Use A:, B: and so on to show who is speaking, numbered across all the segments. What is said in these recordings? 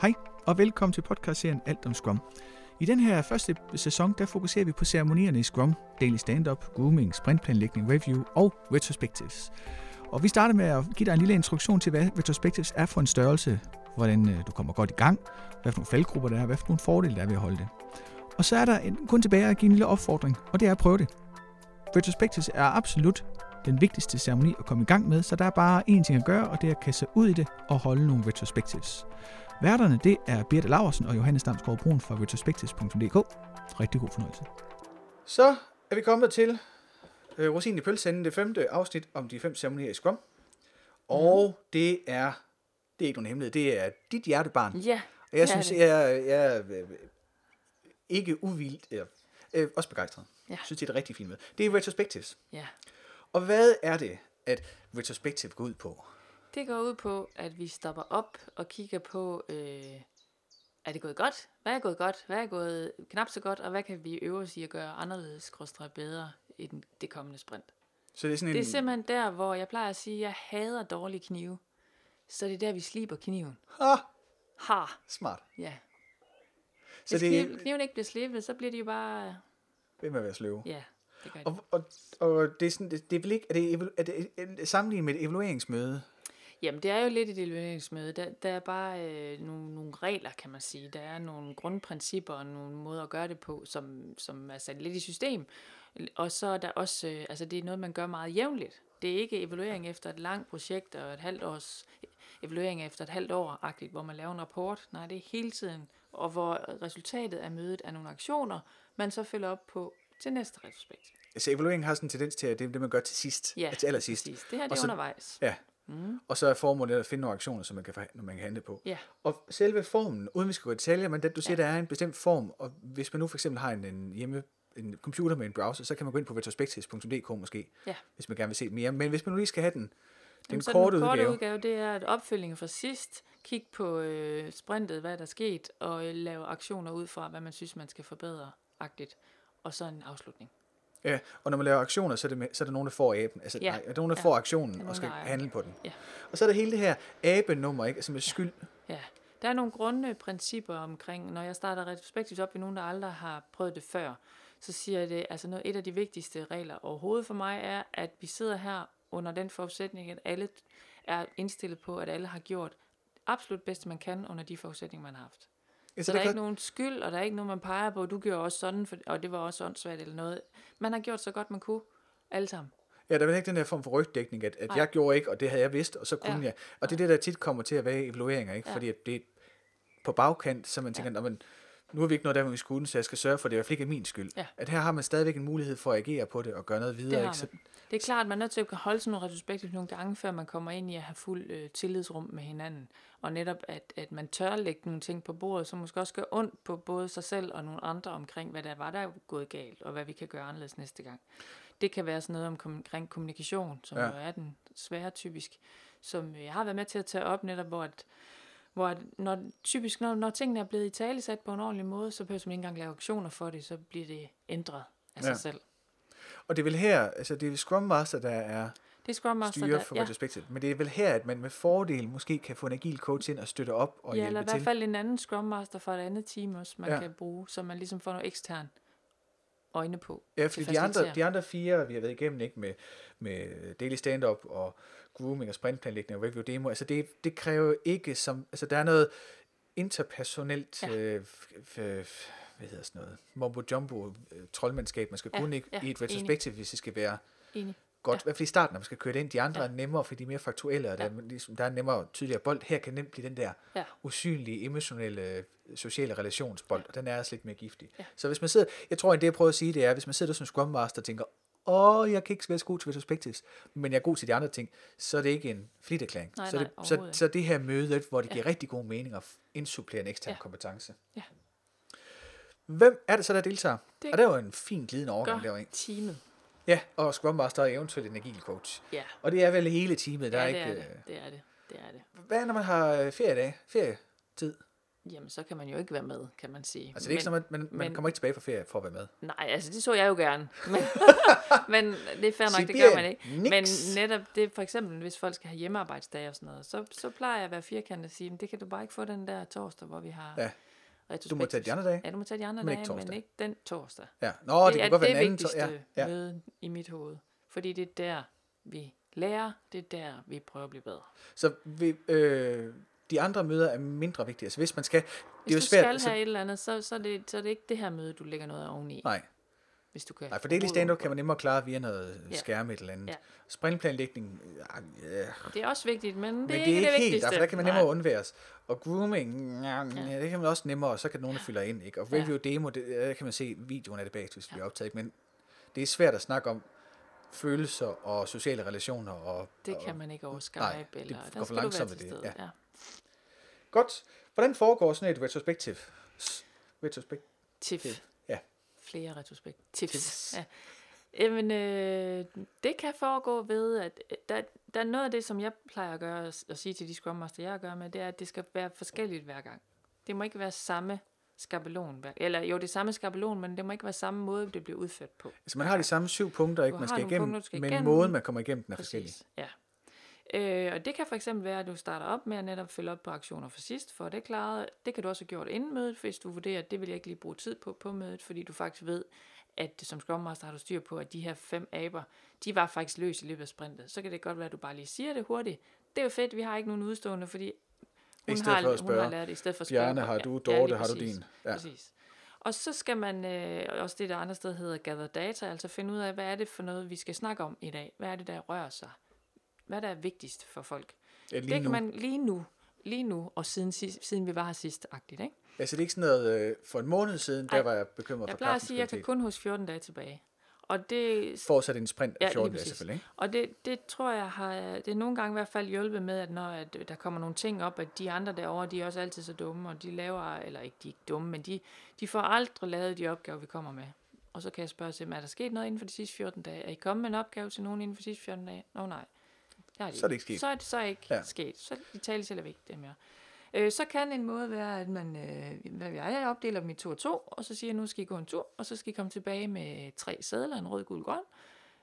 A: Hej og velkommen til podcastserien Alt om Scrum. I den her første sæson, der fokuserer vi på ceremonierne i Scrum, daily stand-up, grooming, sprintplanlægning, review og retrospectives. Og vi starter med at give dig en lille introduktion til, hvad retrospectives er for en størrelse, hvordan øh, du kommer godt i gang, hvad for nogle faldgrupper der er, hvad for nogle fordele der er ved at holde det. Og så er der en, kun tilbage at give en lille opfordring, og det er at prøve det. Retrospectives er absolut den vigtigste ceremoni at komme i gang med, så der er bare én ting at gøre, og det er at kaste ud i det og holde nogle retrospectives. Værterne, det er Birte Laversen og Johannes Damsgaard Brun fra retrospectives.dk. Rigtig god fornøjelse. Så er vi kommet til øh, Rosin i pølseenden, det femte afsnit om de fem ceremonier i Scrum. Og mm. det er, det er ikke nogen hemmelighed, det er dit hjertebarn.
B: Ja,
A: Og jeg synes,
B: det.
A: jeg, jeg er øh, ikke uvildt, eller, øh, også begejstret.
B: Ja.
A: Jeg synes, det er et rigtig fint med. Det er retrospectives.
B: ja.
A: Og hvad er det, at retrospective går ud på?
B: Det går ud på, at vi stopper op og kigger på, øh, er det gået godt? Hvad er gået godt? Hvad er gået knap så godt? Og hvad kan vi øve os i at gøre anderledes, skråstrej bedre i den, det kommende sprint?
A: Så det er sådan
B: Det
A: en...
B: er simpelthen der, hvor jeg plejer at sige, at jeg hader dårlige knive. Så det er der, vi sliber kniven.
A: Ah,
B: Ha!
A: smart.
B: Ja.
A: Så
B: Hvis
A: det
B: kniv, kniven ikke bliver slebet, så bliver de jo bare...
A: er med at være sløve.
B: Ja, det gør de.
A: Og, og, og det er sådan, det, det er vel ikke, er det, evalu- er det er sammenlignet med et evalueringsmøde?
B: Jamen, det er jo lidt et evalueringsmøde. Der, der er bare øh, nogle, nogle regler, kan man sige. Der er nogle grundprincipper og nogle måder at gøre det på, som, som er sat lidt i system. Og så er der også, øh, altså det er noget, man gør meget jævnligt. Det er ikke evaluering efter et langt projekt og et halvt års evaluering efter et halvt år, hvor man laver en rapport. Nej, det er hele tiden. Og hvor resultatet af mødet er nogle aktioner, man så følger op på til næste retrospekt.
A: Altså evalueringen har sådan en tendens til, at det er det, man gør til sidst.
B: Ja,
A: til allersidst.
B: præcis. Det her det
A: Og
B: er
A: så-
B: undervejs.
A: Ja. Mm. Og så er formålet at finde nogle aktioner, som man kan, forha- man kan handle på.
B: Ja.
A: Og selve formen, uden vi skal gå i detaljer, men det, du siger,
B: Ja.
A: der er en bestemt form, og hvis man nu for eksempel har en, en hjemme en computer med en browser, så kan man gå ind på retrospectives.dk måske,
B: Ja.
A: hvis man gerne vil se mere. Men hvis man nu lige skal have den, den
B: Jamen,
A: korte
B: den korte
A: udgave,
B: udgave, det er et opfølging fra sidst. Kig på øh, sprintet, hvad der er sket, og øh, lave aktioner ud fra, hvad man synes, man skal forbedre agtigt. Og så en afslutning.
A: Ja, og når man laver aktioner, så er det, med, så er der nogen, der får aben. Altså,
B: Ja.
A: nej, er der nogen, der
B: Ja.
A: får aktionen og skal handle på den.
B: Ja.
A: Og så er der hele det her abenummer, ikke? Altså med skyld.
B: Ja, der er nogle grundprincipper omkring, når jeg starter retrospektivt op i nogen, der aldrig har prøvet det før, så siger jeg det, altså noget, et af de vigtigste regler overhovedet for mig er, at vi sidder her under den forudsætning, at alle er indstillet på, at alle har gjort absolut bedste, man kan under de forudsætninger, man har haft.
A: Ja,
B: Så der er ikke nogen skyld, og der er ikke nogen, man peger på, du gjorde også sådan, for, og det var også åndssvagt eller noget. Man har gjort så godt, man kunne. Alle sammen.
A: Ja, der er vel ikke den der form for rygdækning, at, at jeg gjorde ikke, og det havde jeg vidst, og så kunne
B: Ja.
A: jeg. Og det er det, der tit kommer til at være i evalueringer, ikke?
B: Ja.
A: Fordi at det er på bagkant, så man tænker, ja. men nu er vi ikke noget der, hvor vi skulle, så jeg skal sørge for, at det i hvert fald ikke er min skyld.
B: Ja.
A: At her har man stadigvæk en mulighed for at agere på det og gøre noget videre.
B: Det
A: ikke? Så.
B: Det er klart, at man er nødt til at holde sådan nogle retrospektivt nogle gange, før man kommer ind i at have fuld øh, tillidsrum med hinanden. Og netop, at, at man tør lægge nogle ting på bordet, som måske også gør ondt på både sig selv og nogle andre omkring, hvad der var, der er gået galt, og hvad vi kan gøre anderledes næste gang. Det kan være sådan noget om, omkring kommunikation, som
A: Ja.
B: jo er den svære typisk, som jeg har været med til at tage op netop, hvor at, hvor at når, typisk, når, når tingene er blevet i tale sat på en ordentlig måde, så behøver man ikke engang lave aktioner for det, så bliver det ændret af sig
A: Ja.
B: selv.
A: og det er vel her, altså det er Scrum Master, der er
B: Det er Scrum Master,
A: styre
B: der,
A: for retrospective. Men det er vel her, at man med fordel måske kan få en agil coach ind og støtte op og
B: ja, eller
A: hjælpe
B: i hvert
A: til.
B: fald en anden Scrum Master fra et andet team også, man
A: Ja.
B: ja. kan bruge, så man ligesom får noget ekstern øjne på.
A: Ja, fordi de andre, de andre fire, vi har været igennem, ikke, med, med daily stand-up og grooming og sprintplanlægning og review demo, altså det, det kræver ikke som, altså der er noget interpersonelt, ja. Øh, f, hvad hedder sådan noget, mumbo jumbo øh, troldmandskab, man skal
B: Ja,
A: kunne ikke
B: ja,
A: i et retrospektiv, hvis det skal være
B: Enig.
A: Godt,
B: Ja.
A: i hvert fald i starten, når man skal køre det ind, de andre
B: Ja.
A: er nemmere, fordi de er mere faktuelle, og der,
B: Ja.
A: er ligesom, der er nemmere tydeligere bold, her kan nemt blive den der
B: Ja.
A: usynlige, emotionelle, sociale relationsbold, og den er også lidt mere giftig.
B: Ja.
A: Så hvis man sidder, jeg tror, at det jeg prøver at sige, det er, hvis man sidder der som Scrum Master og tænker, åh, jeg kan ikke være så god til retrospectives, men jeg er god til de andre ting, så er det ikke en fliterklæring.
B: Nej,
A: så,
B: nej,
A: det, så, så det her møde, hvor det giver rigtig god mening at indsupplere en ekstern
B: Ja.
A: kompetence.
B: Ja.
A: Hvem er det så, der deltager?
B: Det
A: og det var en fin glidende overgang der, ikke?
B: teamet.
A: Ja, og Scrum Master er eventuelt en agil coach.
B: Ja,
A: Og det er vel hele teamet, der
B: ja
A: er
B: det
A: ikke...
B: er det. Det er det. Det er det.
A: Hvad når man har øh, feriedag, ferietid?
B: Jamen, så kan man jo ikke være med, kan man sige.
A: Altså det er ikke sådan, at man, man
B: men-
A: kommer ikke tilbage fra ferie for at være med.
B: Nej, altså det så jeg jo gerne. Men, men det er fair nok, det
A: Sibirien,
B: gør man ikke. Men
A: niks.
B: netop det, for eksempel, hvis folk skal have hjemmearbejdsdage og sådan noget, så, så plejer jeg at være firkantet og sige, men det kan du bare ikke få den der torsdag, hvor vi har
A: Ja.
B: Retrospektiv.
A: Du må tage de andre dage.
B: Ja, du må tage de andre
A: Men ikke
B: dage,
A: torsdag.
B: men ikke den torsdag.
A: Ja. Nå, det, det
B: er
A: kan godt være
B: det
A: en anden.
B: vigtigste
A: Ja, ja.
B: møde i mit hoved. Fordi det er der, vi lærer, det er der, vi prøver at blive bedre.
A: Så vi, øh, de andre møder er mindre vigtige. Altså hvis man skal...
B: Hvis
A: det er jo
B: du
A: svært,
B: skal
A: altså-
B: have et eller andet, så, så, er det, så er det ikke det her møde, du lægger noget oveni.
A: Nej,
B: Hvis du kan
A: nej, for daily
B: overhovedet
A: stand-up kan man nemmere klare via noget
B: Ja.
A: skærme et eller andet.
B: Ja.
A: Sprintplanlægning, ja, ja.
B: Det er også vigtigt, men det
A: men
B: er
A: det
B: ikke
A: er ikke
B: det
A: helt,
B: vigtigste.
A: for der kan man
B: Nej.
A: nemmere undværes. Og grooming, ja, ja. det kan man også nemmere, og så kan nogen, der fylder ind. Ikke? Og
B: Ja.
A: review demo, det, der kan man se videoen af det bagefter, hvis vi er optaget. Men det er svært at snakke om følelser og sociale relationer. Og,
B: Det
A: og,
B: kan man ikke over Skype,
A: nej, det
B: eller
A: går
B: der
A: for langsomt med det, ja.
B: Ja.
A: Godt. Hvordan foregår sådan et retrospektiv? Retrospekt.
B: Flere retrospektives.
A: Tips.
B: Ja. Jamen, øh, det kan foregå ved, at øh, der, der er noget af det, som jeg plejer at gøre, at sige til de Scrum Master, jeg gør med, det er, at det skal være forskelligt hver gang. Det må ikke være samme skabelon. Eller jo, det er samme skabelon, men det må ikke være samme måde, det bliver udført på.
A: Altså man har de samme syv punkter, ikke?
B: Du
A: man skal igennem,
B: punkter, skal
A: men
B: igennem.
A: måden man kommer igennem den er forskellig.
B: Præcis, ja. Øh, og det kan for eksempel være, at du starter op med at netop følge op på aktioner for sidst, for det klaret. Det kan du også have gjort inden mødet, hvis du vurderer, at det vil jeg ikke lige bruge tid på på mødet, fordi du faktisk ved, at som Scrum Master har du styr på, at de her fem aber, de var faktisk løs i løbet af sprintet. Så kan det godt være, at du bare lige siger det hurtigt. Det er jo fedt, vi har ikke nogen udstående, fordi hun, har,
A: for
B: hun har lært det, i stedet for at spørge.
A: Bjarne, har
B: Ja,
A: du,
B: ja,
A: Dorte,
B: lige
A: har du din? Ja.
B: Præcis. Og så skal man, øh, også det der andre sted hedder gather data, altså finde ud af, hvad er det for noget, vi skal snakke om i dag? Hvad er det, der rører sig? Hvad der er vigtigst for folk?
A: Ja, lige
B: det
A: nu.
B: kan man lige nu, lige nu, og siden, siden vi var her sidst, agtigt, ikke?
A: Altså det er ikke sådan noget, øh, for en måned siden, der
B: Ej,
A: var jeg bekymret
B: Jeg
A: for
B: plejer at sige, at jeg kan kun huske 14 dage tilbage. Og det,
A: Fortsat en sprint af
B: Ja,
A: 14
B: lige
A: dage selvfølgelig, ikke?
B: og det, det tror jeg har, det er nogle gange i hvert fald hjulpet med, at når at der kommer nogle ting op, at de andre derovre, de er også altid så dumme, og de laver, eller ikke de er ikke dumme, men de, de får aldrig lavet de opgaver, vi kommer med. Og så kan jeg spørge til dem, er der sket noget inden for de sidste 14 dage? Er I kommet med en opgave til nogen inden for de sidste 14 dage? Nå nej. Det har de
A: Så er det ikke sket.
B: Så er det så ikke
A: Ja.
B: ja. sket. Så de taler selv ikke det mere. Øh, så kan en måde være, at man, øh, hvad jeg, jeg opdeler dem i to og to, og så siger jeg, nu skal I gå en tur, og så skal I komme tilbage med tre sædler, en rød, gul, grøn,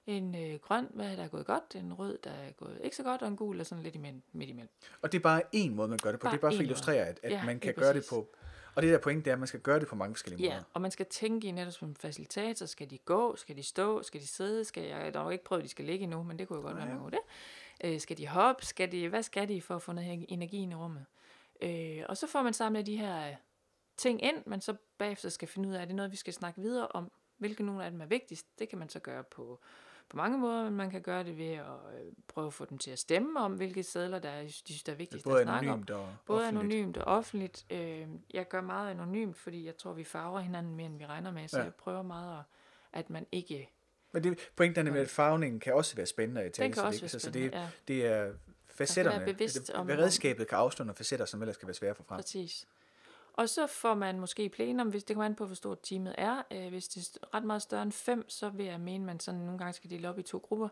B: en øh, grøn, hvad der er gået godt, en rød, der er gået ikke så godt, og en gul, og sådan lidt imellem, midt imellem.
A: Og det er bare én måde, man gør det på.
B: Bare
A: det er bare for at illustrere, at, at
B: Ja,
A: man kan gøre det
B: præcis.
A: på... Og det der point, det er, at man skal gøre det på mange forskellige
B: Ja,
A: måder.
B: og man skal tænke i netop som facilitator, skal de gå, skal de stå, skal de sidde, skal jeg, jeg har jo ikke prøvet, at de skal ligge endnu, men det kunne jo godt være, man kunne det. Øh, skal de hoppe, skal de, hvad skal de for at få noget energi i rummet? Øh, og så får man samlet de her øh, ting ind, man så bagefter skal finde ud af, er det noget, vi skal snakke videre om, hvilke nogle af dem er vigtigst. Det kan man så gøre på, på mange måder, men man kan gøre det ved at øh, prøve at få dem til at stemme om, hvilke sædler, der er, de synes, der er vigtigst
A: Både
B: at snakke om.
A: anonymt og
B: Både
A: offentligt.
B: anonymt og offentligt. Øh, jeg gør meget anonymt, fordi jeg tror, vi farver hinanden mere, end vi regner med. Så
A: ja.
B: jeg prøver meget, at, at man ikke...
A: Men det, pointen er med, at farvningen kan også være spændende i tale.
B: kan også
A: så, så det,
B: ja.
A: det er facetterne.
B: bevidst
A: det,
B: om-
A: redskabet kan afsløre nogle facetter, som ellers kan være svære få frem.
B: Præcis. Og så får man måske plenum, hvis det kommer an på, hvor stort teamet er. Øh, hvis det er ret meget større end fem, så vil jeg mene, at man sådan nogle gange skal dele op i to grupper.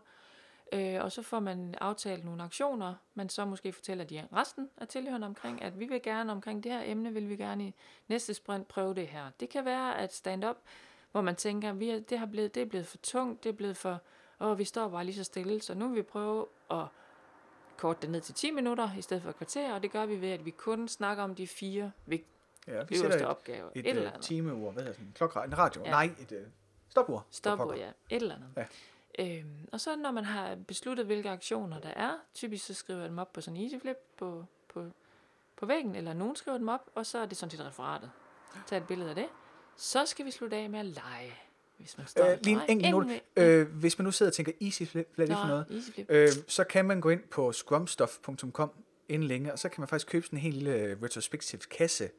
B: Øh, og så får man aftalt nogle aktioner, man så måske fortæller de resten af tilhørende omkring, at vi vil gerne omkring det her emne, vil vi gerne i næste sprint prøve det her. Det kan være at stand up, hvor man tænker, vi er, det, har blevet, det er blevet for tungt, det er blevet for, åh, vi står bare lige så stille, så nu vil vi prøve at korte det ned til 10 minutter i stedet for et kvarter, og det gør vi ved, at vi kun snakker om de fire vigt-
A: Ja, vi
B: øverste
A: et,
B: opgaver.
A: et,
B: Et, eller
A: et
B: andet.
A: timeur, hvad hedder sådan en klokre, en radio, ja. Nej, et uh, stopur. pokker.
B: ja. Et eller andet.
A: Ja.
B: Øhm, og så når man har besluttet, hvilke aktioner der er, typisk så skriver jeg dem op på sådan en easy flip på, på, på væggen, eller nogen skriver dem op, og så er det sådan set referatet. Tag et billede af det. Så skal vi slutte af med at lege. Hvis man står
A: Øh, lige en enkelt note. Øh, hvis man nu sidder og tænker, easy flip, hvad er det for noget? Øh, så kan man gå ind på scrumstuff.com inden længe, og så kan man faktisk købe sådan en helt lille øh, retrospective kasse,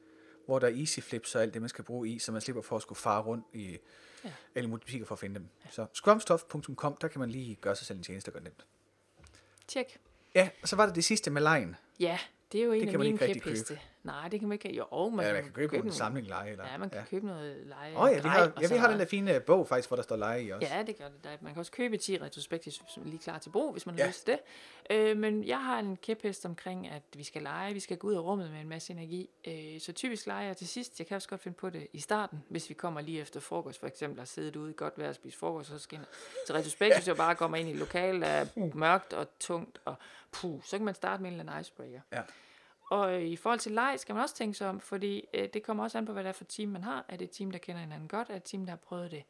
A: hvor der er easy flips og alt det, man skal bruge i, så man slipper for at skulle fare rundt i ja. Alle mulige butikker for at finde dem. Ja. Så scrumstuff.com, der kan man lige gøre sig selv en tjeneste og gøre nemt.
B: Tjek.
A: Ja, og så var det det sidste med lejen.
B: Ja, det er jo en
A: Det
B: af mine kæpheste. Nej, det kan man ikke. Jo, man,
A: Ja, man kan købe, købe en
B: nogle-
A: samling lege. Eller,
B: Ja, man kan
A: ja.
B: købe noget leje.
A: Åh oh, ja, vi har, ja, vi har den
B: noget.
A: der fine bog faktisk, hvor der står lege i også.
B: Ja, det gør det. Der- Man kan også købe 10 retrospektive, som er lige klar til brug, hvis man
A: Ja.
B: har lyst til det. Øh, men jeg har en kæphest omkring, at vi skal lege, vi skal gå ud af rummet med en masse energi. Øh, så typisk leger jeg til sidst. Jeg kan også godt finde på det i starten, hvis vi kommer lige efter frokost, for eksempel, og siddet ude i godt vejr og spise frokost, så skal til retrospektiv, så bare kommer ind i et lokal, der er mørkt og tungt, og puh, så kan man starte med en eller anden icebreaker.
A: Ja.
B: Og øh, i forhold til leg skal man også tænke sig om, fordi øh, det kommer også an på, hvad det er for team, man har. Er det et team, der kender hinanden godt? Er det et team, der har prøvet det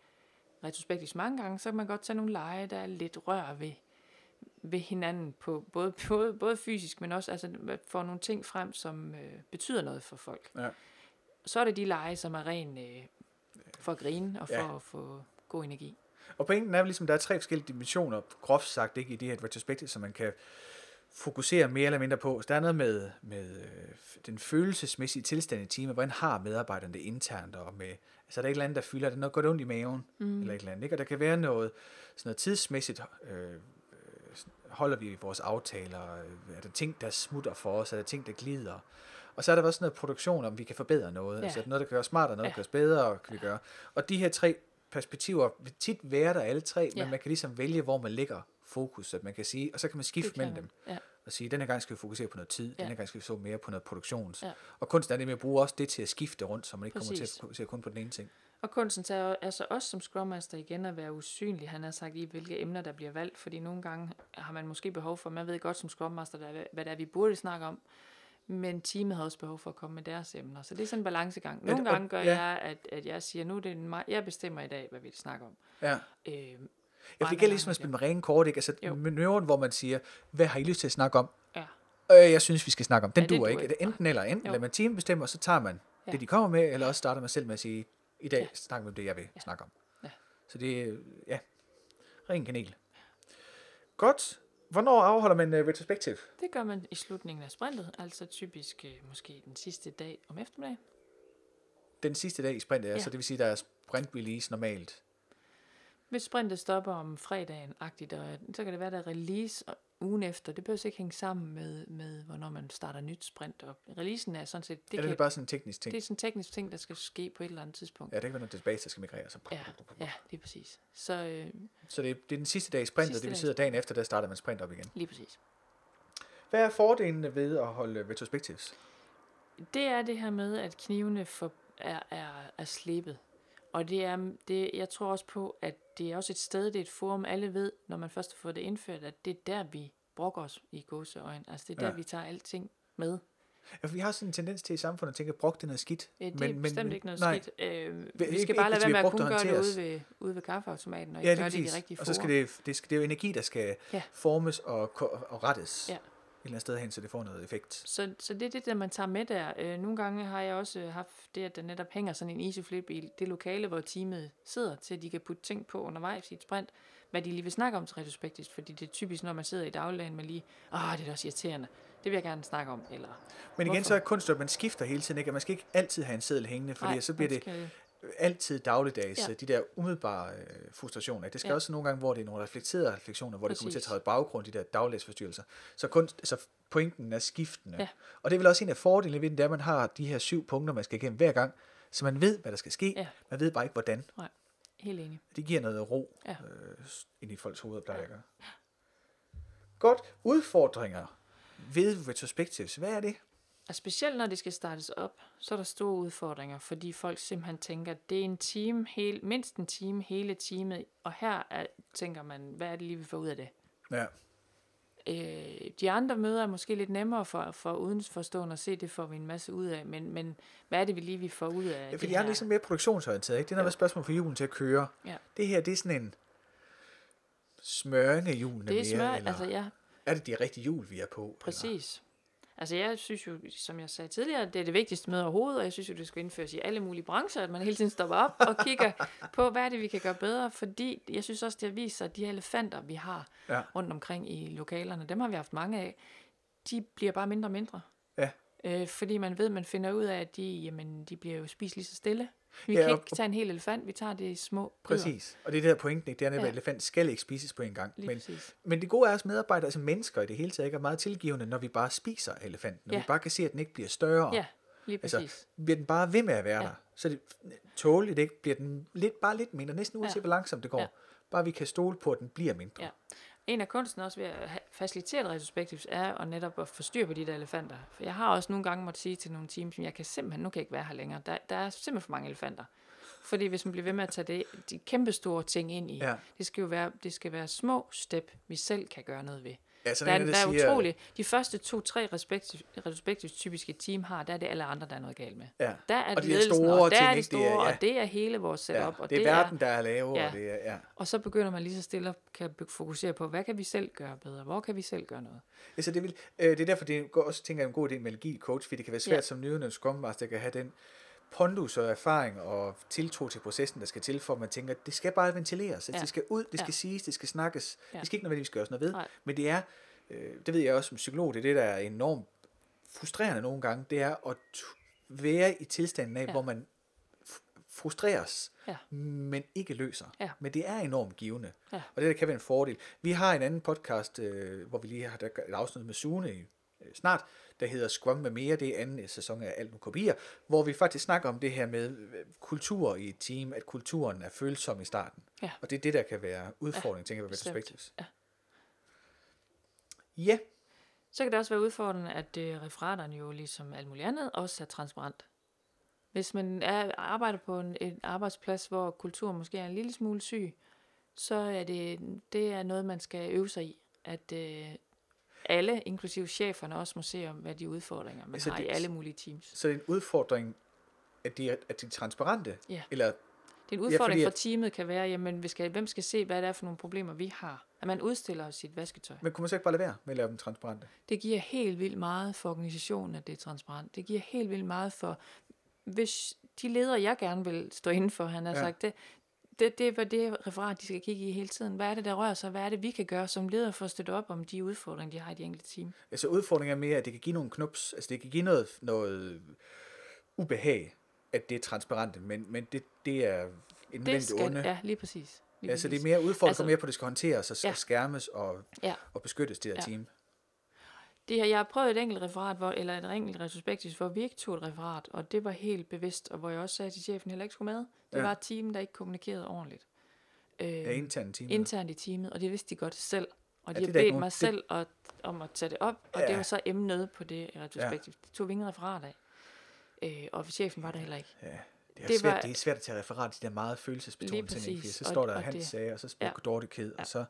B: retrospektivt mange gange? Så kan man godt tage nogle lege, der er lidt rør ved, ved hinanden, på, både, både, både fysisk, men også altså, får nogle ting frem, som øh, betyder noget for folk.
A: Ja.
B: Så er det de lege, som er ren øh, for at grine og for
A: Ja.
B: at få god energi.
A: Og pointen er vel ligesom, der er tre forskellige dimensioner, groft sagt, ikke, i det her retrospektiv, som man kan fokusere mere eller mindre på. Så der er noget med, med øh, den følelsesmæssige tilstand i teamet. Hvordan har medarbejderne det internt? Og med, altså er der et eller andet, der fylder? Er der noget godt ondt i maven? Mm. Eller et eller andet, ikke? Og der kan være noget, sådan noget tidsmæssigt, øh, øh, holder vi vores aftaler? Øh, Er der ting, der smutter for os? Er der ting, der glider? Og så er der også noget produktion, om vi kan forbedre noget.
B: Ja.
A: Altså noget, der kan gøre smartere, noget, der
B: Ja.
A: kan gøres bedre, kan vi gøre. Og de her tre perspektiver vil tit være der alle tre,
B: Ja.
A: men man kan ligesom vælge, hvor man lægger fokus, så man kan sige, og så kan man skifte
B: Det
A: mellem
B: kan
A: dem
B: man. Ja.
A: og sige, denne gang skal vi fokusere på noget tid,
B: Ja.
A: denne gang skal vi så mere på noget produktions.
B: Ja.
A: Og kunsten er det med at bruge også det til at skifte rundt, så man ikke kommer til
B: Præcis.
A: at fokusere kun på den ene ting.
B: Og kunsten er altså også som Scrum Master igen at være usynlig, han har sagt, i hvilke emner, der bliver valgt, fordi nogle gange har man måske behov for, man ved godt som Scrum Master, der er, hvad det er, vi burde snakke om, men teamet har også behov for at komme med deres emner. Så det er sådan en balancegang. Nogle gange gør
A: ja.
B: jeg, at, at jeg siger, nu er det mig, jeg bestemmer i dag, hvad vi vil snakke om.
A: Ja.
B: Øh,
A: Ja, for det gælder ligesom at spille med rene kort, ikke? Altså
B: Jo.
A: manøvren, hvor man siger, hvad har I lyst til at snakke om?
B: ja.
A: Øh, jeg synes, vi skal snakke om. Den
B: Ja, det
A: duer ikke.
B: Ikke.
A: enten eller? Enten
B: Jo.
A: lader man team bestemme, og så tager man
B: Ja.
A: det, de kommer med, eller også starter man selv med at sige, i dag
B: Ja.
A: snakker vi om det, jeg vil
B: Ja.
A: snakke om.
B: Ja.
A: Så det er, ja, ren kanel. Godt. Hvornår afholder man uh, retrospektiv?
B: Det gør man i slutningen af sprintet, altså typisk øh, måske den sidste dag om eftermiddagen.
A: Den sidste dag i sprintet. Ja. så det vil sige, der er sprint release normalt.
B: Hvis sprintet stopper om fredagen, agtigt, og så kan det være, der er release og ugen efter. Det behøver ikke hænge sammen med, med, hvornår man starter nyt sprint op. Releasen er sådan set, det,
A: Det,
B: kan,
A: det er bare sådan en teknisk ting?
B: det er sådan en teknisk ting, der skal ske på et eller andet tidspunkt.
A: Ja, det kan være noget database, skal migrere. Så,
B: Ja, ja, lige præcis. Så øh,
A: så det, er, det er den sidste dag i sprintet, det sige, at dagen efter, der starter man sprint op igen.
B: lige præcis.
A: Hvad er fordelene ved at holde retrospectives?
B: Det er det her med, at knivene for, er, er, er slebet. Og det er, det, jeg tror også på, at det er også et sted, det er et forum, alle ved, når man først har fået det indført, at det er der, vi brokker os i gåseøjne. Altså det er der,
A: Ja.
B: vi tager alting med.
A: Ja, for vi har sådan en tendens til i samfundet at tænke, at brok det er noget skidt.
B: Ja, det er men, bestemt men, ikke noget
A: nej,
B: skidt. Øh,
A: Vi- ikke-
B: skal bare lade være med at kun gøre det ude ved, ude ved kaffeautomaten, og
A: Ja,
B: ikke gøre det i de rigtige
A: Og så skal det, det, skal, det er jo energi, der skal
B: Ja.
A: formes og, og rettes
B: Ja.
A: Andet sted hen, så det får noget effekt.
B: Så, så det er det, der man tager med der. Øh, nogle gange har jeg også haft det, at der netop hænger sådan en isoflip-bil, det lokale, hvor teamet sidder, til at de kan putte ting på undervejs i et sprint, hvad de lige vil snakke om til retrospektivt, fordi det er typisk, når man sidder i dagligdagen med lige, åh, det er da også irriterende, det vil jeg gerne snakke om, eller
A: Men igen,
B: Hvorfor?
A: så er kunst, at man skifter hele tiden. Ikke? Man skal ikke altid have en seddel hængende, fordi
B: Nej,
A: så bliver
B: man
A: det altid dagligdags, ja.
B: Ja.
A: de der umiddelbare øh, frustrationer. Det skal ja.
B: Ja.
A: også nogle gange, hvor det er nogle reflekterede refleksioner, hvor det kommer til at
B: Præcis.
A: træde baggrund, de der dagligdags forstyrrelser. Så kunst, altså pointen er skiftende.
B: Ja.
A: Og det er vel også en af fordelene ved det at man har de her syv punkter, man skal igennem hver gang, så man ved, hvad der skal ske.
B: Ja.
A: Man ved bare ikke, hvordan.
B: Helt enig.
A: Det giver noget ro
B: Ja.
A: øh, ind i folks hoveder, plejer jeg at gøre. Godt. Udfordringer ved retrospectives. Hvad er det?
B: Og specielt når det skal startes op, så er der store udfordringer, fordi folk simpelthen tænker, at det er en time, hele, mindst en time, hele teamet, og her er, tænker man, hvad er det lige, vi får ud af det?
A: Ja.
B: Øh, de andre møder er måske lidt nemmere for, for udenforstående at se, det får vi en masse ud af, men, men hvad er det, vi lige vi får ud af
A: Ja,
B: det
A: fordi jeg er ligesom mere produktionsorienteret, ikke? Det er noget med spørgsmål for julen til at køre.
B: Ja.
A: Det her, det er sådan en smøring af julen
B: Det er
A: mere,
B: smør,
A: eller
B: altså ja,
A: er det de rigtige jul, vi er på? Eller?
B: Altså jeg synes jo, som jeg sagde tidligere, det er det vigtigste med overhovedet, og jeg synes jo, det skal indføres i alle mulige brancher, at man hele tiden stopper op og kigger på, hvad er det, vi kan gøre bedre, fordi jeg synes også, det har vist sig, at de elefanter, vi har
A: Ja.
B: rundt omkring i lokalerne, dem har vi haft mange af, de bliver bare mindre og mindre.
A: Ja.
B: Øh, fordi man ved, man finder ud af, at de, jamen, de bliver jo spist lige så stille. Vi
A: Ja,
B: kan ikke tage en hel elefant, vi tager det i små bidder.
A: Præcis. Og det er det der pointen, ikke? Det er nemlig,
B: Ja.
A: at elefant skal ikke spises på en gang.
B: Lige
A: Men,
B: præcis.
A: men det gode er, at medarbejdere, altså mennesker i det hele taget, ikke er meget tilgivende, når vi bare spiser elefanten. Når
B: Ja.
A: vi bare kan se, at den ikke bliver større.
B: Ja, Lige
A: Altså,
B: præcis.
A: bliver den bare ved med at være
B: Ja.
A: der, så det tåligt, ikke? Bliver den lidt, bare lidt mindre, næsten uanset
B: Ja.
A: hvor langsomt det går.
B: Ja.
A: Bare vi kan stole på, at den bliver mindre.
B: Ja. En af kunsten også ved at facilitere et retrospektivt er at netop at få styr på de der elefanter. For jeg har også nogle gange måttet sige til nogle teams, at jeg kan simpelthen, nu kan jeg ikke være her længere. Der, der er simpelthen for mange elefanter. Fordi hvis man bliver ved med at tage det, de kæmpe store ting ind i,
A: Ja.
B: det skal jo være, det skal være små step, vi selv kan gøre noget ved.
A: Ja, så
B: Der, er,
A: en,
B: der er
A: siger,
B: utroligt. De første to-tre respektiv, retrospektivt typiske team har, der er det alle andre, der er noget galt med.
A: Ja.
B: Der er
A: Og
B: det
A: de der
B: ledelsen,
A: store
B: og der
A: ting,
B: er det
A: ikke? Det er-
B: store,
A: ja.
B: og det er hele vores setup.
A: Ja,
B: og
A: det er verden, der er lavere.
B: Ja.
A: Og, det er, ja.
B: Og så begynder man lige så stille at kan fokusere på, hvad kan vi selv gøre bedre? Hvor kan vi selv gøre noget?
A: Altså, det, vil, øh, det er derfor, det går også tænker jeg, er en god idé med agil coach, fordi det kan være svært
B: Ja.
A: ja. som nyudnævnt Scrum Master, kan have den pondus og erfaring og tiltro til processen, der skal til, for at man tænker, det skal bare ventileres. Altså,
B: Ja.
A: Det skal ud, det skal
B: Ja.
A: siges, det skal snakkes.
B: Ja.
A: Det skal ikke nødvendigvis gøres noget ved,
B: Nej.
A: men det er, øh, det ved jeg også som psykolog, det er det, der er enormt frustrerende nogle gange, det er at være i tilstanden af,
B: Ja.
A: hvor man frustreres,
B: Ja.
A: men ikke løser.
B: Ja.
A: Men det er enormt givende.
B: Ja.
A: Og det der kan være en fordel. Vi har en anden podcast, øh, hvor vi lige har et afsnit med Sune i, snart, der hedder Scrum med mere. Det er anden sæson af Alt nu kopier, hvor vi faktisk snakker om det her med øh, kultur i et team, at kulturen er følsom i starten.
B: Ja.
A: Og det er det, der kan være udfordring, ja, tænker jeg,
B: bestemt.
A: retrospectives.
B: Ja.
A: Ja,
B: Så kan det også være udfordrende, at øh, referaterne jo ligesom alt muligt andet også er transparent. Hvis man er, arbejder på en, en arbejdsplads, hvor kulturen måske er en lille smule syg, så er det, det er noget, man skal øve sig i. At øh, alle, inklusive cheferne, også må se om, hvad de udfordringer, man
A: Altså,
B: har i
A: det-
B: alle mulige teams.
A: så det er en udfordring, at de er, at de er transparente,
B: Ja.
A: eller
B: Det er en
A: Ja,
B: udfordring
A: fordi
B: for teamet kan være, jamen, vi skal, hvem skal se, hvad det er for nogle problemer, vi har? At man udstiller sit vasketøj.
A: men kunne man så ikke bare lade være med at lave dem transparente?
B: Det giver helt vildt meget for organisationen, at det er transparent. Det giver helt vildt meget for, hvis de ledere, jeg gerne vil stå inden for, han har
A: Ja.
B: ja. sagt, det, det, det var det referat, de skal kigge i hele tiden. Hvad er det, der rører sig? Hvad er det, vi kan gøre som ledere for at støtte op om de udfordringer, de har i de enkelte team?
A: Altså udfordringen er mere, at det kan give nogle knups, altså det kan give noget, noget ubehag, at det er transparente, men, men det, det er
B: Det
A: indvendigt
B: skal,
A: onde.
B: ja, lige præcis. Lige
A: Ja, så det er
B: præcis.
A: mere udfordring,
B: Altså-
A: altså, mere på, at det skal håndteres og,
B: Ja.
A: skærmes og,
B: Ja.
A: og beskyttes, det
B: Ja.
A: ja. team.
B: Det her, jeg har prøvet et enkelt referat, hvor, eller et enkelt retrospektiv, hvor vi ikke tog et referat, og det var helt bevidst, og hvor jeg også sagde til chefen, heller ikke skulle med. Det
A: Ja.
B: ja. var et team, der ikke kommunikerede ordentligt. Øh,
A: Ja, internt team.
B: internt i teamet, og det vidste de godt selv. Og
A: Ja,
B: de
A: er
B: har bedt
A: nogen-
B: mig
A: det-
B: selv at, om at tage det op, og
A: Ja.
B: det var så emnet på det retrospektiv. Det tog vi ingen referat af. Øh, og chefen var der heller ikke.
A: Ja, det er,
B: Det
A: svært,
B: var-
A: det er svært at tage referat de der meget følelsesbetonede ting, fordi så
B: og-
A: står der,
B: og
A: at han
B: det-
A: sagde, og så spurgte
B: ja.
A: ja. Dorte ked,
B: Ja.
A: og så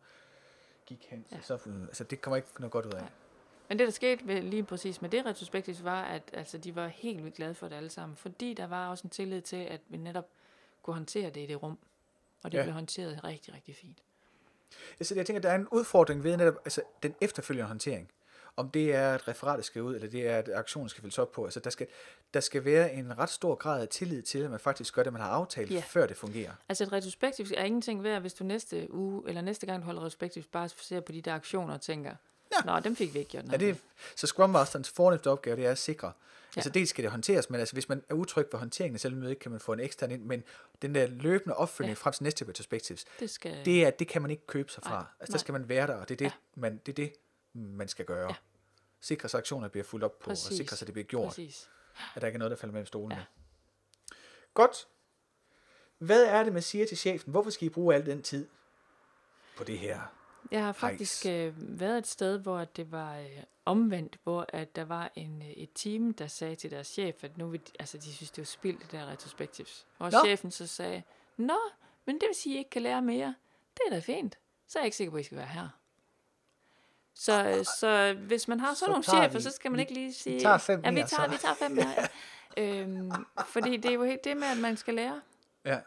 A: gik han,
B: Ja.
A: ja. så, altså det kommer ikke noget godt ud af.
B: Nej. Men det, der skete ved, lige præcis med det retrospektiv, var, at altså, de var helt vildt glade for det alle sammen, fordi der var også en tillid til, at vi netop kunne håndtere det i det rum. Og det
A: Ja.
B: blev håndteret rigtig, rigtig fint.
A: Altså, jeg tænker, der er en udfordring ved netop, altså, den efterfølgende håndtering. Om det er, at referatet skal ud, eller det er, at aktionen skal følges op på. Altså, der skal, der skal være en ret stor grad af tillid til, at man faktisk gør det, man har aftalt,
B: Ja.
A: før det fungerer.
B: Altså et retrospektiv er ingenting værd, hvis du næste uge, eller næste gang du holder retrospektiv, bare ser på de der aktioner og tænker. Nå, dem fik vi ikke gjort
A: Ja, det,
B: ved."
A: er- så Scrum Masterens fornemmeste opgave, det er at sikre. Ja. Altså dels skal det håndteres, men altså, hvis man er utryg ved håndteringen af selve mødet, kan man få en ekstern ind, men den der løbende opfølgning ja. Frem til næste retrospectives,
B: det skal...
A: det, er, det kan man ikke købe sig fra.
B: Nej,
A: altså, der
B: nej.
A: skal man være der, og det er det,
B: Ja.
A: man, det, er det man skal gøre.
B: Ja.
A: Sikre sig, at aktioner bliver fuldt op på,
B: Præcis.
A: og sikre sig, at det bliver gjort.
B: Præcis.
A: At der ikke er noget, der falder mellem stolene. Ja. Godt. Hvad er det, man siger til chefen? Hvorfor skal I bruge al den tid på det her?
B: Jeg har faktisk øh, været et sted, hvor det var øh, omvendt, hvor at der var en, øh, et team, der sagde til deres chef, at nu vil, altså, de synes, det var spildt, det der retrospektivs. Og
A: Nå.
B: chefen så sagde, Nå, men det vil sige, at I ikke kan lære mere. Det er da fint. Så er jeg ikke sikker på, at I skal være her. Så, øh, så hvis man har
A: Så
B: sådan nogle
A: tager
B: chefer,
A: vi-
B: så skal man
A: vi-
B: ikke lige sige...
A: tager fem
B: ja, vi tager,
A: så.
B: vi tager fem mere. Øhm, fordi det er jo helt det med, at man skal lære.
A: Ja.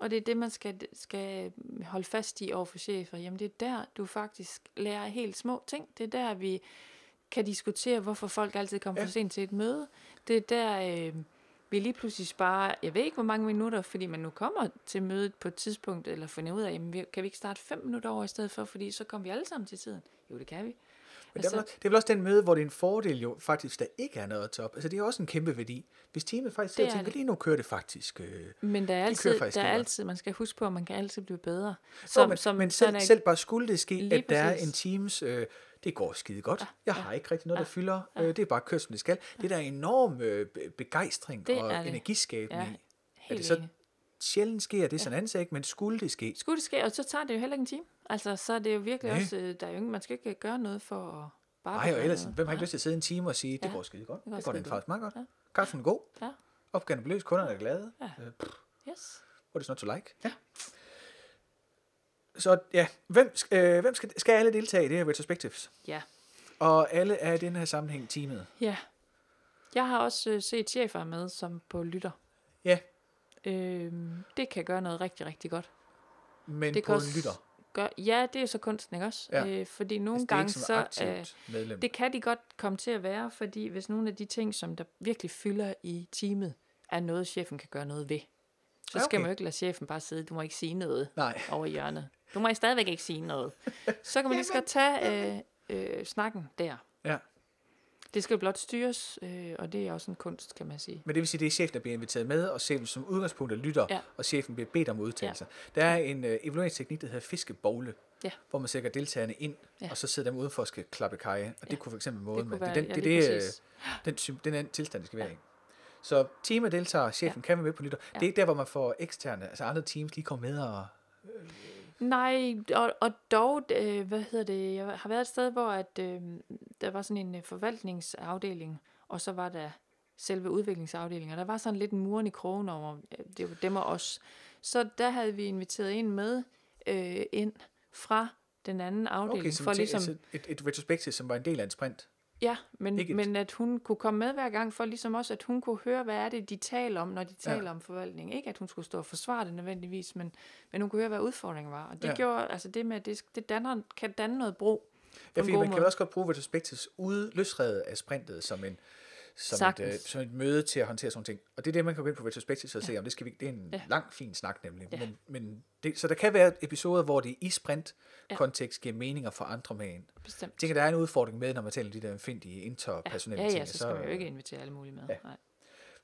B: Og det er det, man skal, skal holde fast i over for chefer. Jamen, det er der, du faktisk lærer helt små ting. Det er der, vi kan diskutere, hvorfor folk altid kommer
A: Ja.
B: for sent til et møde. Det er der, øh, vi lige pludselig sparer, jeg ved ikke, hvor mange minutter, fordi man nu kommer til mødet på et tidspunkt, eller finder ud af, jamen, kan vi ikke starte fem minutter over i stedet for, fordi så kommer vi alle sammen til tiden. Jo, det kan vi.
A: Men altså, det, er vel, også- det er vel også den møde, hvor det er en fordel jo faktisk, der ikke er noget top. Altså det er også en kæmpe værdi. Hvis teamet faktisk sidder
B: Det
A: og
B: er
A: tænker,
B: det.
A: lige nu kører det faktisk. Øh,
B: Men der er,
A: kører
B: altid, der er altid, man skal huske på, at man kan altid blive bedre.
A: som, men, som, men selv,
B: er-
A: selv bare skulle det ske, at der er
B: præcis.
A: en teams, øh, det går skide godt. Jeg har ikke rigtig noget, der
B: Ja.
A: fylder. Øh, det er bare kørt, som det skal. Det er der enorm øh, be- begejstring
B: Det
A: og
B: er det.
A: energiskabende
B: Ja,
A: i. Er det så
B: enig.
A: Sjældent sker det, sådan en anden sag, ikke, men skulle det ske,
B: Skulle det ske, og så tager det jo heller ikke en time. Altså, så er det jo virkelig
A: Nej.
B: også, øh, der er jo ikke, man skal ikke gøre noget for at bare
A: Nej, og ellers,
B: noget.
A: hvem har ikke lyst til at sidde en time og sige, det
B: Ja.
A: går skide godt.
B: Det går
A: Det går den faktisk meget godt.
B: Ja.
A: Kaffen er god.
B: Ja.
A: Opgaven er beløst, kunderne er glade.
B: Ja.
A: Øh, pff,
B: Yes.
A: what is not to like? Ja. Så ja, hvem, øh, hvem skal, skal alle deltage i det her retrospectives?
B: Ja.
A: Og alle er i den her sammenhæng teamet.
B: Ja. Jeg har også øh, set chefer med som på lytter.
A: Ja,
B: Øhm, det kan gøre noget rigtig, rigtig godt.
A: men
B: Det
A: på
B: kan
A: en lytter.
B: Gør, ja, det er så kunsten, ikke også?
A: Ja.
B: Øh, fordi nogle
A: det er
B: gange så... Øh,
A: medlem.
B: det kan de godt komme til at være, fordi hvis nogle af de ting, som der virkelig fylder i teamet, er noget, chefen kan gøre noget ved, så
A: Ja,
B: skal
A: okay.
B: man jo ikke lade chefen bare sidde, du må ikke sige noget
A: Nej.
B: over hjørnet. Du må stadigvæk ikke sige noget. Så kan man lige så godt tage øh, øh, snakken der.
A: Ja.
B: Det skal blot styres, øh, og det er også en kunst, kan man sige.
A: Men det vil sige, det er chefen, der bliver inviteret med, og chefen som udgangspunkt er lytter,
B: Ja.
A: og chefen bliver bedt om at udtale sig. Der er en øh, evalueringsteknik, der hedder fiskebogle,
B: Ja.
A: hvor man sætter deltagerne ind,
B: Ja.
A: og så sidder dem udenfor og skal klappe kaje. Og det
B: Ja.
A: kunne for eksempel
B: Det
A: måden, det,
B: være-
A: er den,
B: ja,
A: det, er det, øh, den, den er tilstand, det skal være i. Så teamet deltager, chefen kan være med på lytter.
B: Ja.
A: Det er ikke der, hvor man får eksterne, altså andre teams lige kommer med og...
B: Nej, og, og dog, øh, hvad hedder det, jeg har været et sted, hvor at, øh, der var sådan en øh, forvaltningsafdeling, og så var der selve udviklingsafdelingen, og der var sådan lidt en muren i krogen over, øh, det var dem og os. Så der havde vi inviteret en med øh, ind fra den anden afdeling,
A: Okay,
B: for ligesom,
A: altså et, et retrospektiv, som var en del af en sprint.
B: Ja, men,
A: ikke et-
B: men at hun kunne komme med hver gang, for ligesom også, at hun kunne høre, hvad er det, de taler om, når de
A: Ja.
B: taler om forvaltning. Ikke at hun skulle stå og forsvare det nødvendigvis, men, men hun kunne høre, hvad udfordringen var. Og det
A: Ja.
B: ja. gjorde, altså det med, at det, det danner, kan danne noget bro.
A: Ja,
B: en
A: fordi
B: god
A: man kan
B: måde.
A: jo også godt bruge retrospektivs ude løsredet af sprintet som en som et,
B: Sagtens.
A: øh, som et møde til at håndtere sådan ting. Og det er det, man kan gå ind på retrospektivs og se, om det skal vi, det er en
B: Ja.
A: lang, fin snak nemlig.
B: Ja.
A: Men, men det, så der kan være episoder, hvor det i sprint-kontekst giver meninger for andre med ind.
B: Bestemt.
A: Jeg tænker, der er en udfordring med, når man taler om de der findige interpersonelle
B: ja, ja,
A: ting.
B: så skal man jo ikke invitere alle mulige med.
A: Ja.
B: Ja. Nej.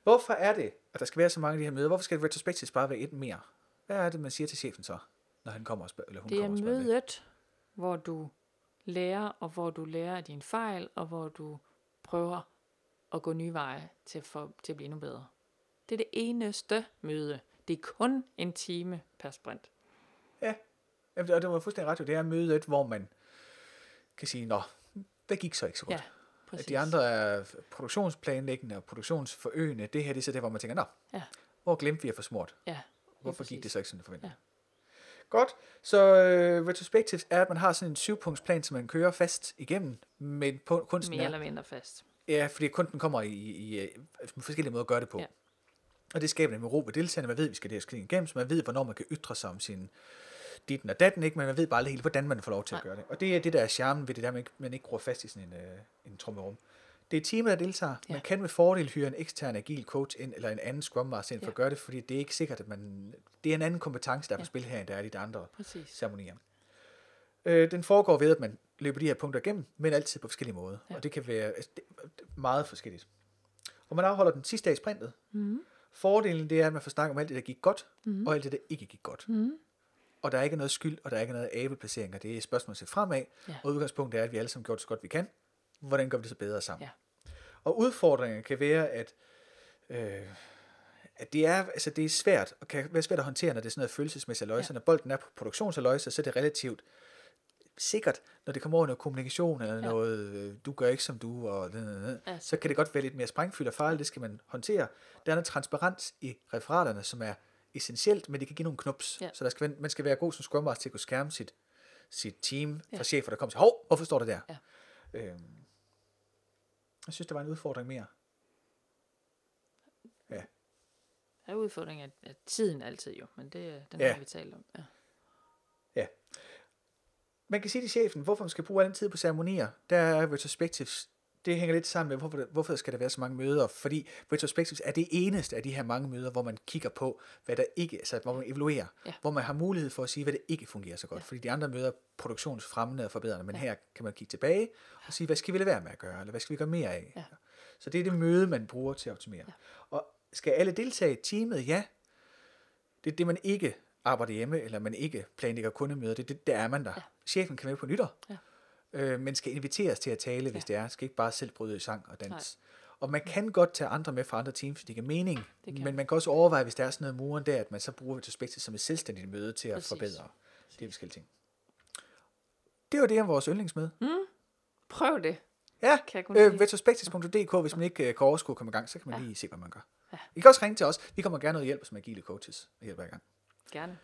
A: Hvorfor er det, at der skal være så mange af de her møder? Hvorfor skal retrospektivs bare være et mere? Hvad er det, man siger til chefen så, når han kommer og spørger, eller hun
B: Det er
A: kommer og spørger med?
B: mødet, hvor du lærer, og hvor du lærer af dine fejl, og hvor du prøver at gå nye veje til, for, til at blive endnu bedre. Det er det eneste møde. Det er kun en time per sprint.
A: Ja, og det var fuldstændig ret. Det er mødet, hvor man kan sige, nå, det gik så ikke så godt.
B: Ja, præcis.
A: de andre er produktionsplanlæggende og produktionsforøgende. Det her det er så det, hvor man tænker, nå,
B: Ja.
A: hvor glemte vi at få smurt?
B: Ja,
A: Hvorfor gik det
B: præcis.
A: så ikke sådan forventet?
B: Ja.
A: Godt, så øh, retrospectives er, at man har sådan en syvpunktsplan, som man kører fast igennem, men på, kunsten
B: Mere
A: er,
B: eller mindre fast.
A: Ja, fordi kunsten kommer i, i, i forskellige måder at gøre det på.
B: Ja.
A: Og det skaber nemlig ro ved deltagerne. Man ved, at vi skal det her skridt igennem, så man ved, hvornår man kan ytre sig om sin ditten og datten, ikke? men man ved bare aldrig helt, hvordan man får lov til at
B: Nej.
A: gøre det. Og det er det, der er charmen ved det der, man ikke, man ikke gror fast i sådan en, øh, en trummerum. Det er teamet, der deltager. Ja. Man kan med fordel hyre en ekstern agil coach ind, eller en anden scrum master ind for
B: Ja.
A: at gøre det, fordi det er ikke sikkert, at man... Det er en anden kompetence, der er på
B: Ja.
A: spil her, end der er i de andre
B: Præcis.
A: ceremonier. Øh, den foregår ved, at man løber de her punkter igennem, men altid på forskellige måder. Ja. Og det kan være altså, det, meget forskelligt. Og man afholder den sidste dag i sprintet.
B: Mm.
A: Fordelen det er, at man får snakket om alt det, der gik godt,
B: Mm.
A: og alt det, der ikke gik godt.
B: Mm.
A: Og der er ikke noget skyld, og der er ikke noget abelplaceringer. Det er et spørgsmål at se fremad.
B: Ja.
A: Og udgangspunktet er, at vi alle sammen gjort så godt vi kan. Hvordan gør vi det så bedre sammen?
B: Ja.
A: Og udfordringen kan være, at, øh, at det, er, altså det er svært, og kan være svært at håndtere, når det er sådan noget følelsesmæssigt løjse. Ja. Når bolden er på produktionsaløjse, så er det relativt sikkert, når det kommer over noget kommunikation, eller ja.
B: Ja.
A: noget, øh, du gør ikke som du, og
B: Ja,
A: så kan det godt være lidt mere sprængfyldt og farligt, det skal man håndtere. Der er noget transparens i referaterne, som er essentielt, men det kan give nogle knups.
B: Ja.
A: Så der skal, man skal være god som Scrum Master til at kunne skærme sit, sit team fra
B: Ja.
A: chefer, der kommer til, hov, hvorfor står det der?
B: Ja.
A: Øhm, jeg synes, der var en udfordring mere.
B: Der er udfordringen af, tiden altid jo, men det, er- den
A: Ja.
B: ja. har vi talt om. Ja.
A: Man kan sige til chefen, hvorfor man skal bruge al den tid på ceremonier. Der er retrospectives det hænger lidt sammen med, hvorfor, hvorfor skal der være så mange møder? Fordi retrospectives er det eneste af de her mange møder, hvor man kigger på, hvad der ikke, altså hvor man evaluerer,
B: Ja.
A: hvor man har mulighed for at sige, hvad det ikke fungerer så godt. Fordi de andre møder er produktionsfremmende og forbedrende, men her kan man kigge tilbage og sige, hvad skal vi lade være med at gøre, eller hvad skal vi gøre mere af?
B: Ja.
A: Så det er det møde, man bruger til at optimere. Og skal alle deltage i teamet? Ja. Det er det, man ikke arbejder hjemme, eller man ikke planlægger kundemøder. Det, det, der er man der.
B: Ja.
A: Chefen kan være på nytår.
B: Ja.
A: Øh, men skal inviteres til at tale, hvis
B: Ja.
A: det er. Skal ikke bare selv bryde i sang og dans.
B: Nej.
A: Og man kan godt tage andre med fra andre teams, hvis det giver mening.
B: Det kan
A: men man kan også overveje, hvis der er sådan noget muren der, at man så bruger retrospektiv som et selvstændigt møde til at
B: Præcis.
A: forbedre de forskellige ting. Det var det om vores yndlingsmøde.
B: Prøv det.
A: Ja, øh,
B: sige.
A: retrospectives.dk, hvis man ikke øh, kan overskue at komme i gang, så kan man
B: Ja.
A: lige se, hvad man gør.
B: Ja.
A: I kan også ringe til os. Vi kommer gerne noget hjælp som agile coaches og hjælper i gang.
B: Gerne.